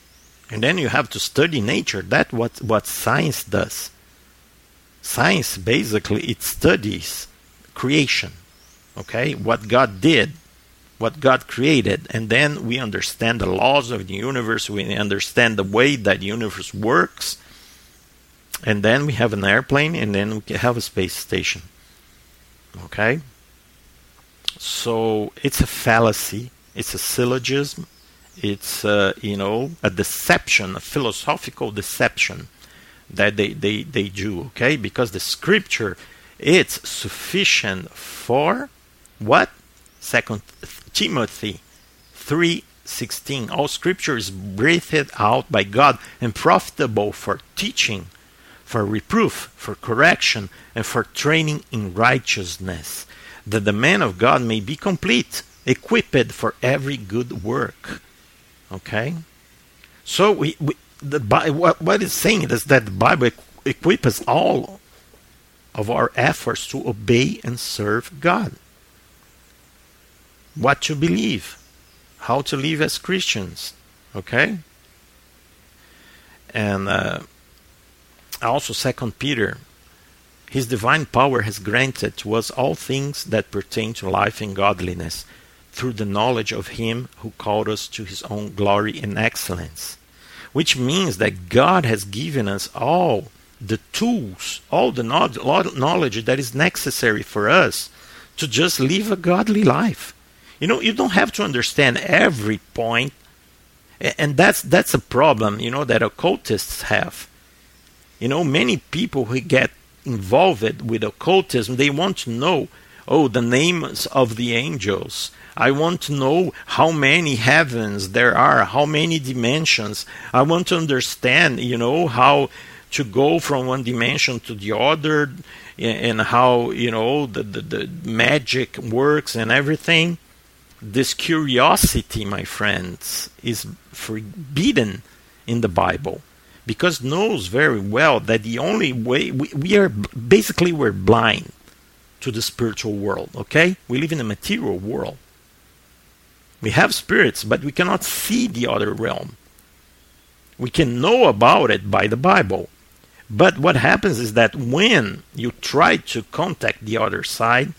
and then you have to study nature. That's what what science does. Science basically it studies creation, okay, what God did, what God created, and then we understand the laws of the universe. We understand the way that the universe works and then we have an airplane, and then we have a space station. Okay? So it's a fallacy, it's a syllogism, it's, uh, you know, a deception, a philosophical deception that they, they, they do, okay? Because the scripture, it's sufficient for what? Second Timothy 3:16. All scripture is breathed out by God and profitable for teaching, for reproof, for correction, and for training in righteousness, that the man of God may be complete, equipped for every good work. Okay? So we, we the what, what it's saying is that the Bible equips all of our efforts to obey and serve God. What to believe, how to live as Christians. Okay? And uh, also second peter his divine power has granted to us all things that pertain to life and godliness through the knowledge of him who called us to his own glory and excellence which means that god has given us all the tools all the knowledge that is necessary for us to just live a godly life. You know you don't have to understand every point and that's that's a problem you know that occultists have you know, many people who get involved with occultism, they want to know, oh, the names of the angels. I want to know how many heavens there are, how many dimensions. I want to understand, you know, how to go from one dimension to the other and how, you know, the, the, the magic works and everything. This curiosity, my friends, is forbidden in the Bible because knows very well that the only way we, we are basically we're blind to the spiritual world okay? We live in a material world. We have spirits but we cannot see the other realm. We can know about it by the bible. But what happens is that when you try to contact the other side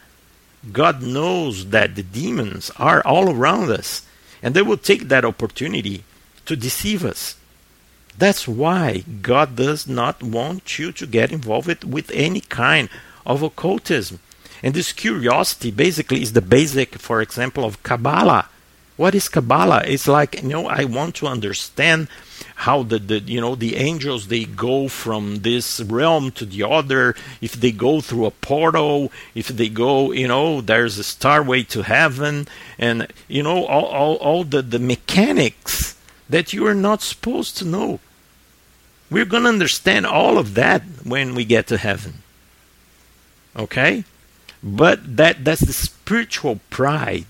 god knows that the demons are all around us and they will take that opportunity to deceive us that's why God does not want you to get involved with any kind of occultism. And this curiosity basically is the basic, for example, of Kabbalah. What is Kabbalah? It's like, you know, I want to understand how the, the you know the angels they go from this realm to the other if they go through a portal if they go you know there's a starway to heaven and you know all, all, all the, the mechanics that you are not supposed to know we're going to understand all of that when we get to heaven. Okay? But that that's the spiritual pride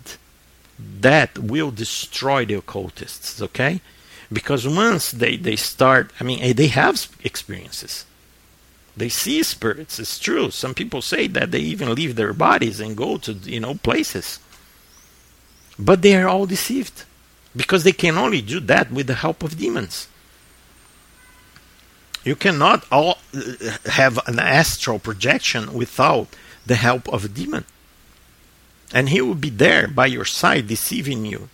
that will destroy the occultists, okay? Because once they, they start, I mean, eh, they have experiences. They see spirits. It's true. Some people say that they even leave their bodies and go to, you know, places. But they are all deceived because they can only do that with the help of demons. You cannot all uh, have an astral projection without the help of a demon. And he will be there by your side, deceiving you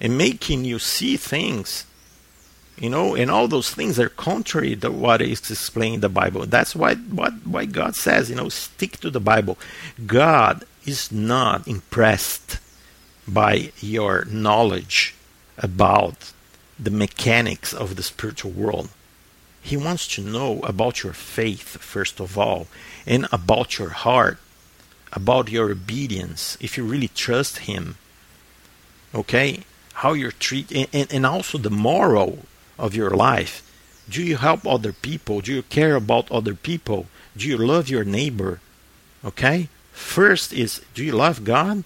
and making you see things. You know, and all those things are contrary to what is explained in the Bible. That's why what why God says, you know, stick to the Bible. God is not impressed by your knowledge about the mechanics of the spiritual world. He wants to know about your faith, first of all, and about your heart, about your obedience, if you really trust Him. Okay? How you're treating, and, and also the moral of your life. Do you help other people? Do you care about other people? Do you love your neighbor? Okay? First is do you love God?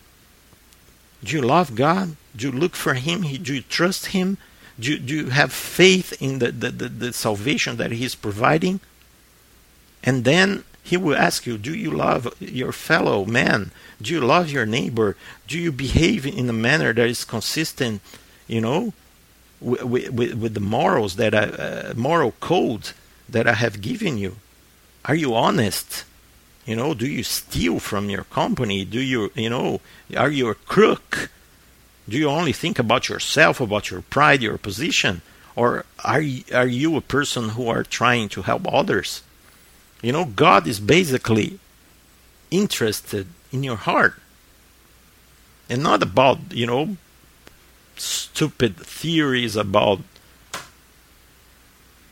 Do you love God? Do you look for Him? Do you trust Him? Do, do you have faith in the, the, the, the salvation that He is providing? And then He will ask you, Do you love your fellow man? Do you love your neighbor? Do you behave in a manner that is consistent, you know, with, with, with the morals that I, uh, moral code that I have given you? Are you honest? You know, do you steal from your company? Do you, you know, are you a crook? Do you only think about yourself, about your pride, your position? Or are are you a person who are trying to help others? You know, God is basically interested in your heart. And not about, you know, stupid theories about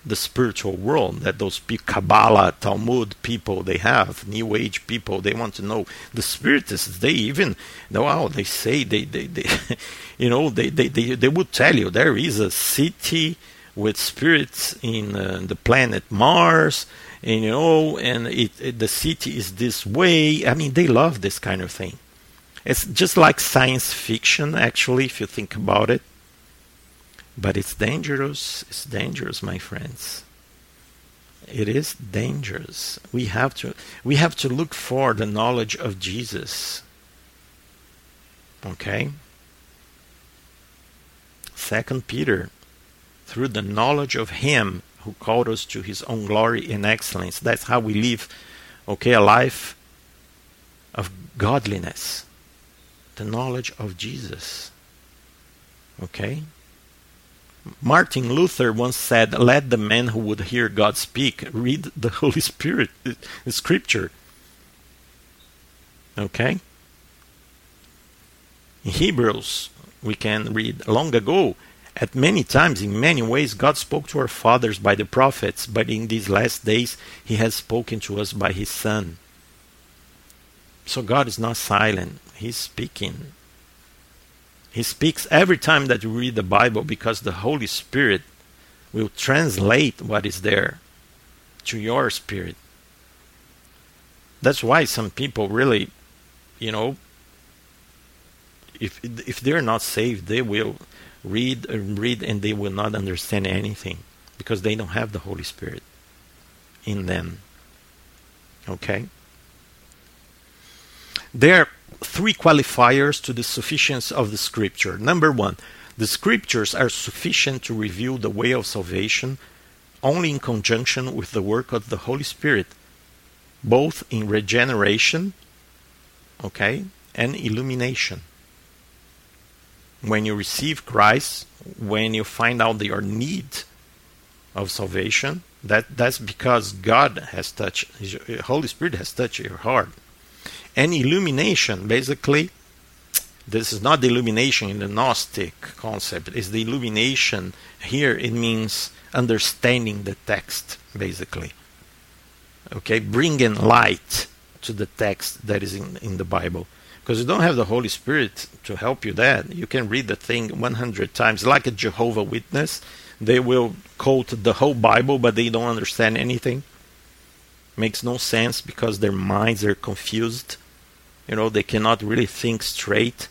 the spiritual world that those Kabbalah, Talmud people they have, New Age people, they want to know the spiritists. They even, wow, they say they, they, they you know, they, they, they, they would tell you there is a city with spirits in uh, the planet Mars, and you know, and it, it, the city is this way. I mean, they love this kind of thing. It's just like science fiction, actually, if you think about it. But it's dangerous. It's dangerous, my friends. It is dangerous. We have to we have to look for the knowledge of Jesus. Okay? Second Peter, through the knowledge of him who called us to his own glory and excellence. That's how we live, okay, a life of godliness. The knowledge of Jesus. Okay? Martin Luther once said, Let the man who would hear God speak read the Holy Spirit, uh, the Scripture. Okay? In Hebrews, we can read, Long ago, at many times, in many ways, God spoke to our fathers by the prophets, but in these last days, He has spoken to us by His Son. So God is not silent, He's speaking. He speaks every time that you read the Bible because the Holy Spirit will translate what is there to your spirit. That's why some people really, you know, if if they're not saved, they will read and read and they will not understand anything because they don't have the Holy Spirit in them. Okay? There three qualifiers to the sufficiency of the scripture. Number one, the scriptures are sufficient to reveal the way of salvation only in conjunction with the work of the Holy Spirit, both in regeneration, okay, and illumination. When you receive Christ, when you find out your need of salvation, that that's because God has touched, Holy Spirit has touched your heart and illumination, basically, this is not the illumination in the Gnostic concept, it's the illumination here, it means understanding the text, basically. Okay, bringing light to the text that is in, in the Bible. Because you don't have the Holy Spirit to help you that. You can read the thing 100 times, like a Jehovah Witness. They will quote the whole Bible, but they don't understand anything makes no sense because their minds are confused. You know, they cannot really think straight.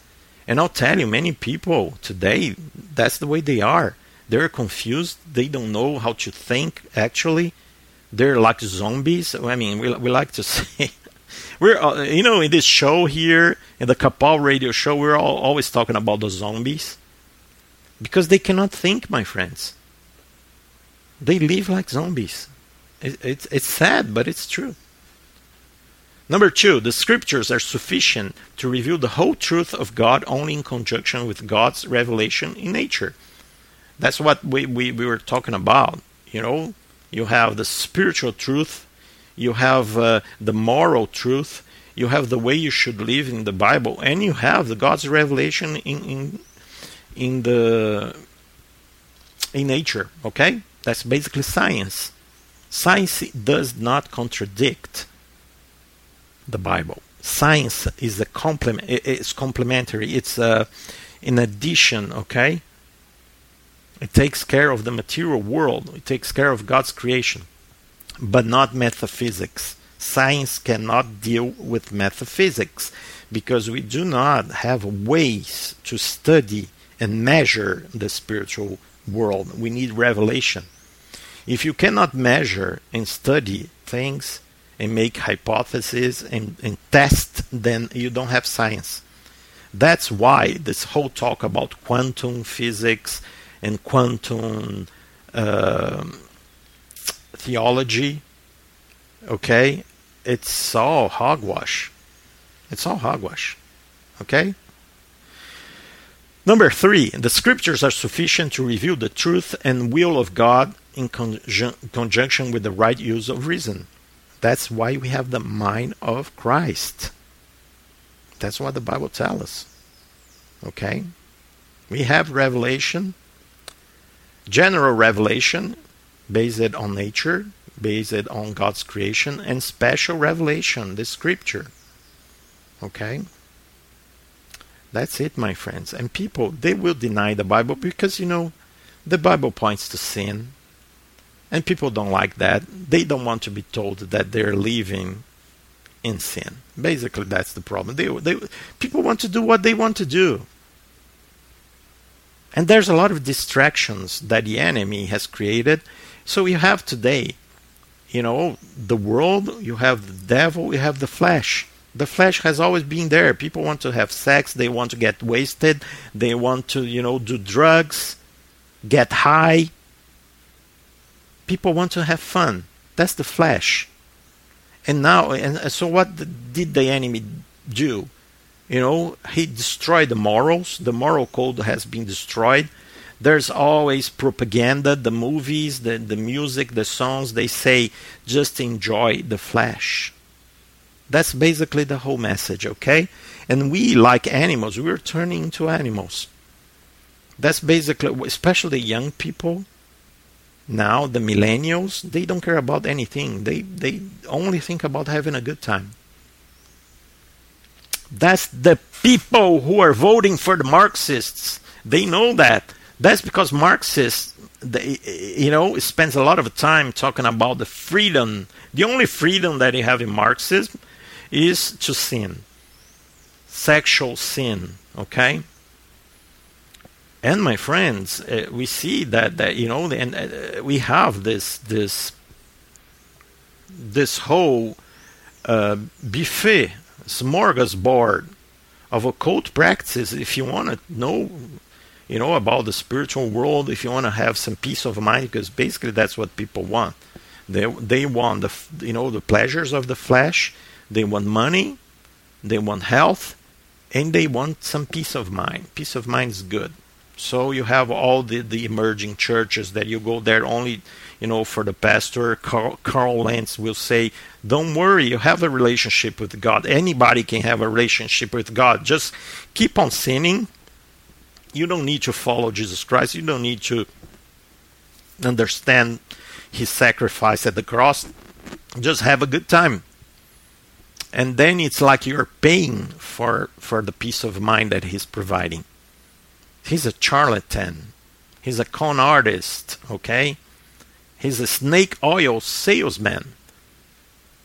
And I'll tell you, many people today, that's the way they are. They're confused. They don't know how to think, actually. They're like zombies. I mean, we, we like to say. we're, uh, you know, in this show here, in the Kapal radio show, we're all, always talking about the zombies. Because they cannot think, my friends. They live like zombies. It, it's, it's sad, but it's true. Number two, the scriptures are sufficient to reveal the whole truth of God only in conjunction with God's revelation in nature. That's what we, we, we were talking about. You know, you have the spiritual truth, you have uh, the moral truth, you have the way you should live in the Bible, and you have the God's revelation in in in the in nature. Okay, that's basically science. Science does not contradict the Bible. Science is a complement. It's complementary. It's a, uh, in addition. Okay. It takes care of the material world. It takes care of God's creation, but not metaphysics. Science cannot deal with metaphysics because we do not have ways to study and measure the spiritual world. We need revelation. If you cannot measure and study things and make hypotheses and, and test, then you don't have science. That's why this whole talk about quantum physics and quantum uh, theology, okay, it's all hogwash. It's all hogwash. Okay? Number three, the scriptures are sufficient to reveal the truth and will of God in conjun- conjunction with the right use of reason. That's why we have the mind of Christ. That's what the Bible tells us. Okay? We have revelation, general revelation based on nature, based on God's creation, and special revelation, the scripture. Okay? That's it, my friends. And people, they will deny the Bible because, you know, the Bible points to sin. And people don't like that. They don't want to be told that they're living in sin. Basically, that's the problem. They, they, people want to do what they want to do. And there's a lot of distractions that the enemy has created. So you have today, you know, the world, you have the devil, you have the flesh. The flesh has always been there. People want to have sex, they want to get wasted, they want to, you know, do drugs, get high. People want to have fun. That's the flesh. And now, and so what did the enemy do? You know, he destroyed the morals. The moral code has been destroyed. There's always propaganda, the movies, the, the music, the songs, they say just enjoy the flesh. That's basically the whole message, okay? And we, like animals, we're turning into animals. That's basically, especially young people now, the millennials, they don't care about anything. They, they only think about having a good time. That's the people who are voting for the Marxists. They know that. That's because Marxists, they, you know, spends a lot of time talking about the freedom. The only freedom that you have in Marxism is to sin, sexual sin. Okay. And my friends, uh, we see that that you know, and uh, we have this this this whole uh, buffet smorgasbord of occult practices. If you want to know, you know, about the spiritual world, if you want to have some peace of mind, because basically that's what people want. They they want the you know the pleasures of the flesh. They want money. They want health, and they want some peace of mind. Peace of mind is good. So you have all the, the emerging churches that you go there only, you know, for the pastor. Carl, Carl Lentz will say, "Don't worry, you have a relationship with God. Anybody can have a relationship with God. Just keep on sinning. You don't need to follow Jesus Christ. You don't need to understand His sacrifice at the cross. Just have a good time." And then it's like you're paying for for the peace of mind that He's providing. He's a charlatan. He's a con artist, okay? He's a snake oil salesman.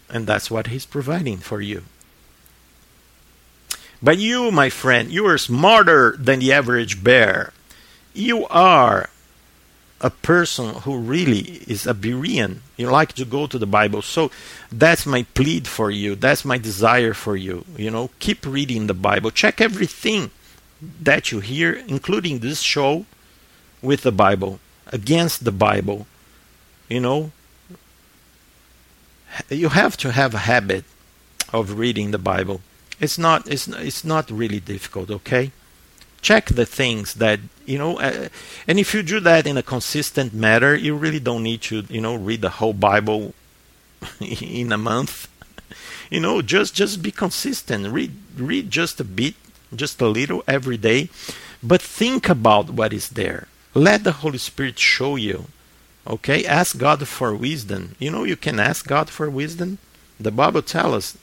And that's what he's providing for you. But you, my friend, you are smarter than the average bear. You are a person who really is a Berean. You like to go to the Bible. So that's my plead for you. That's my desire for you. You know, keep reading the Bible. Check everything that you hear, including this show, with the Bible, against the Bible. You know, you have to have a habit of reading the Bible. It's not it's it's not really difficult, okay? Check the things that you know, uh, and if you do that in a consistent manner, you really don't need to you know read the whole Bible in a month. you know, just just be consistent. Read read just a bit, just a little every day, but think about what is there. Let the Holy Spirit show you. Okay? Ask God for wisdom. You know you can ask God for wisdom. The Bible tells us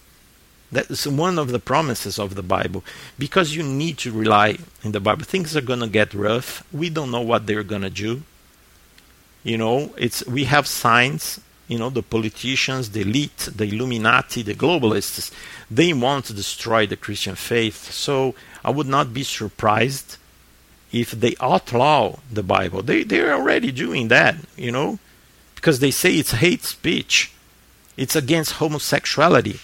that is one of the promises of the Bible because you need to rely in the Bible. Things are going to get rough. We don't know what they're going to do. You know, it's we have signs you know, the politicians, the elite, the Illuminati, the globalists, they want to destroy the Christian faith. So I would not be surprised if they outlaw the Bible. They they're already doing that, you know, because they say it's hate speech. It's against homosexuality.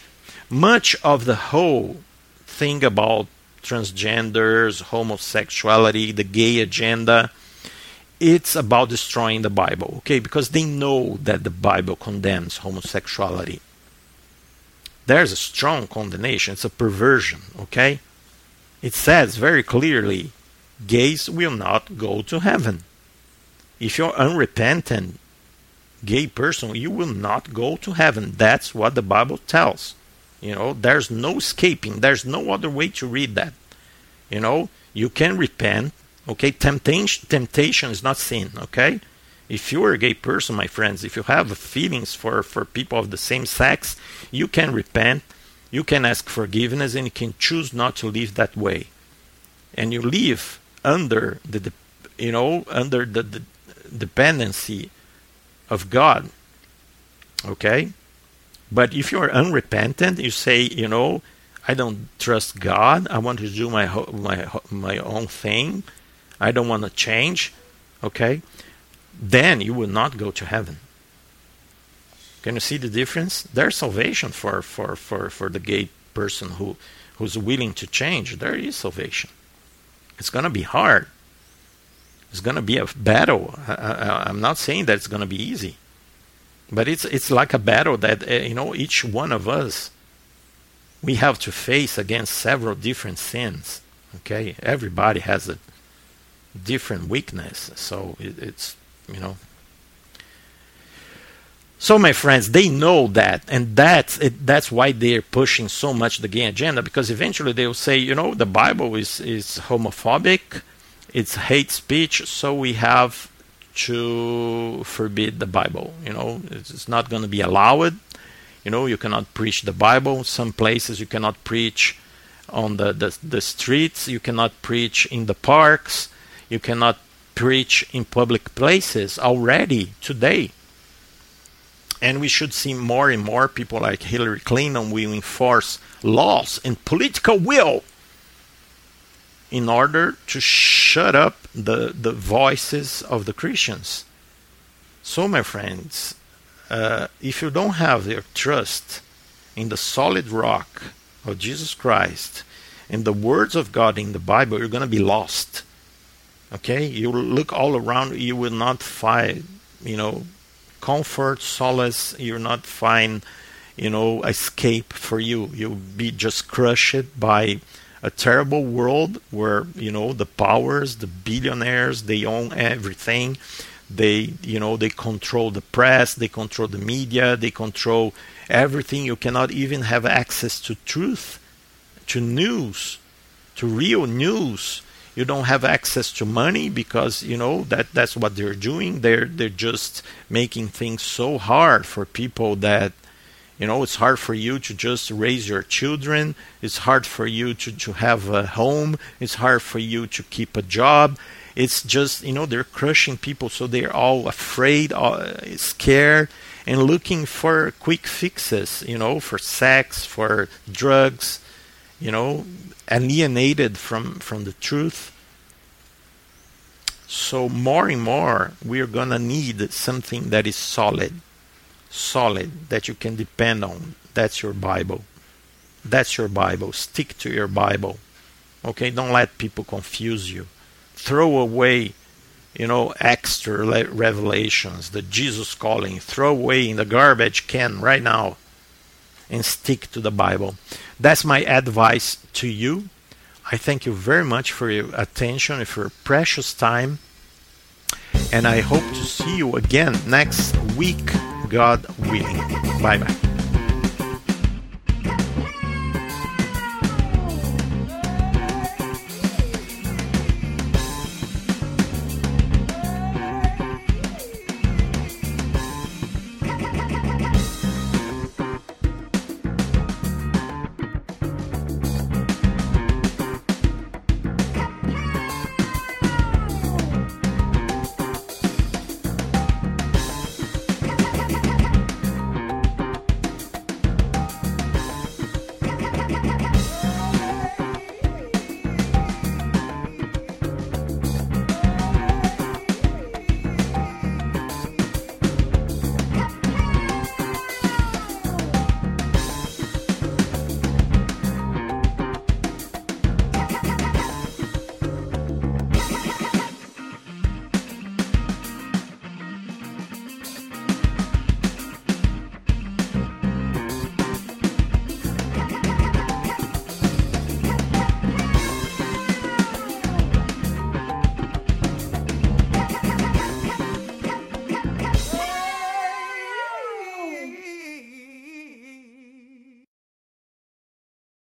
Much of the whole thing about transgenders, homosexuality, the gay agenda, it's about destroying the Bible, okay? Because they know that the Bible condemns homosexuality. There's a strong condemnation, it's a perversion, okay? It says very clearly gays will not go to heaven. If you're unrepentant gay person, you will not go to heaven. That's what the Bible tells. You know, there's no escaping. There's no other way to read that. You know, you can repent Okay, temptation, temptation is not sin. Okay, if you are a gay person, my friends, if you have feelings for for people of the same sex, you can repent, you can ask forgiveness, and you can choose not to live that way, and you live under the, you know, under the, the dependency of God. Okay, but if you are unrepentant, you say, you know, I don't trust God. I want to do my my my own thing. I don't want to change, okay, then you will not go to heaven. Can you see the difference? There's salvation for, for, for, for the gay person who, who's willing to change. There is salvation. It's going to be hard. It's going to be a battle. I, am not saying that it's going to be easy, but it's it's like a battle that uh, you know each one of us we have to face against several different sins. Okay, everybody has it different weakness. So it, it's you know. So my friends, they know that, and that's it, that's why they're pushing so much the gay agenda because eventually they'll say, you know, the Bible is is homophobic, it's hate speech, so we have to forbid the Bible. You know, it's, not going to be allowed. You know, you cannot preach the Bible. Some places you cannot preach on the, the, the streets. You cannot preach in the parks. You cannot preach in public places already today. And we should see more and more people like Hillary Clinton will enforce laws and political will in order to shut up the, the voices of the Christians. So, my friends, uh, if you don't have your trust in the solid rock of Jesus Christ and the words of God in the Bible, you're going to be lost. Okay, you look all around, you will not find, you know, comfort, solace. You'll not find, you know, escape for you. You'll be just crushed by a terrible world where you know the powers, the billionaires, they own everything. They, you know, they control the press, they control the media, they control everything. You cannot even have access to truth, to news, to real news you don't have access to money because you know that that's what they're doing. They're they're just making things so hard for people that you know it's hard for you to just raise your children. It's hard for you to, to have a home. It's hard for you to keep a job. It's just you know they're crushing people so they're all afraid uh, scared and looking for quick fixes you know for sex for drugs you know alienated from from the truth. So more and more we're going to need something that is solid solid that you can depend on. That's your bible. That's your bible. Stick to your bible. Okay don't let people confuse you. Throw away you know extra revelations the jesus calling. Throw away in the garbage can right now and stick to the Bible. That's my advice to you. I thank you very much for your attention and for your precious time. And I hope to see you again next week, God willing. Bye bye.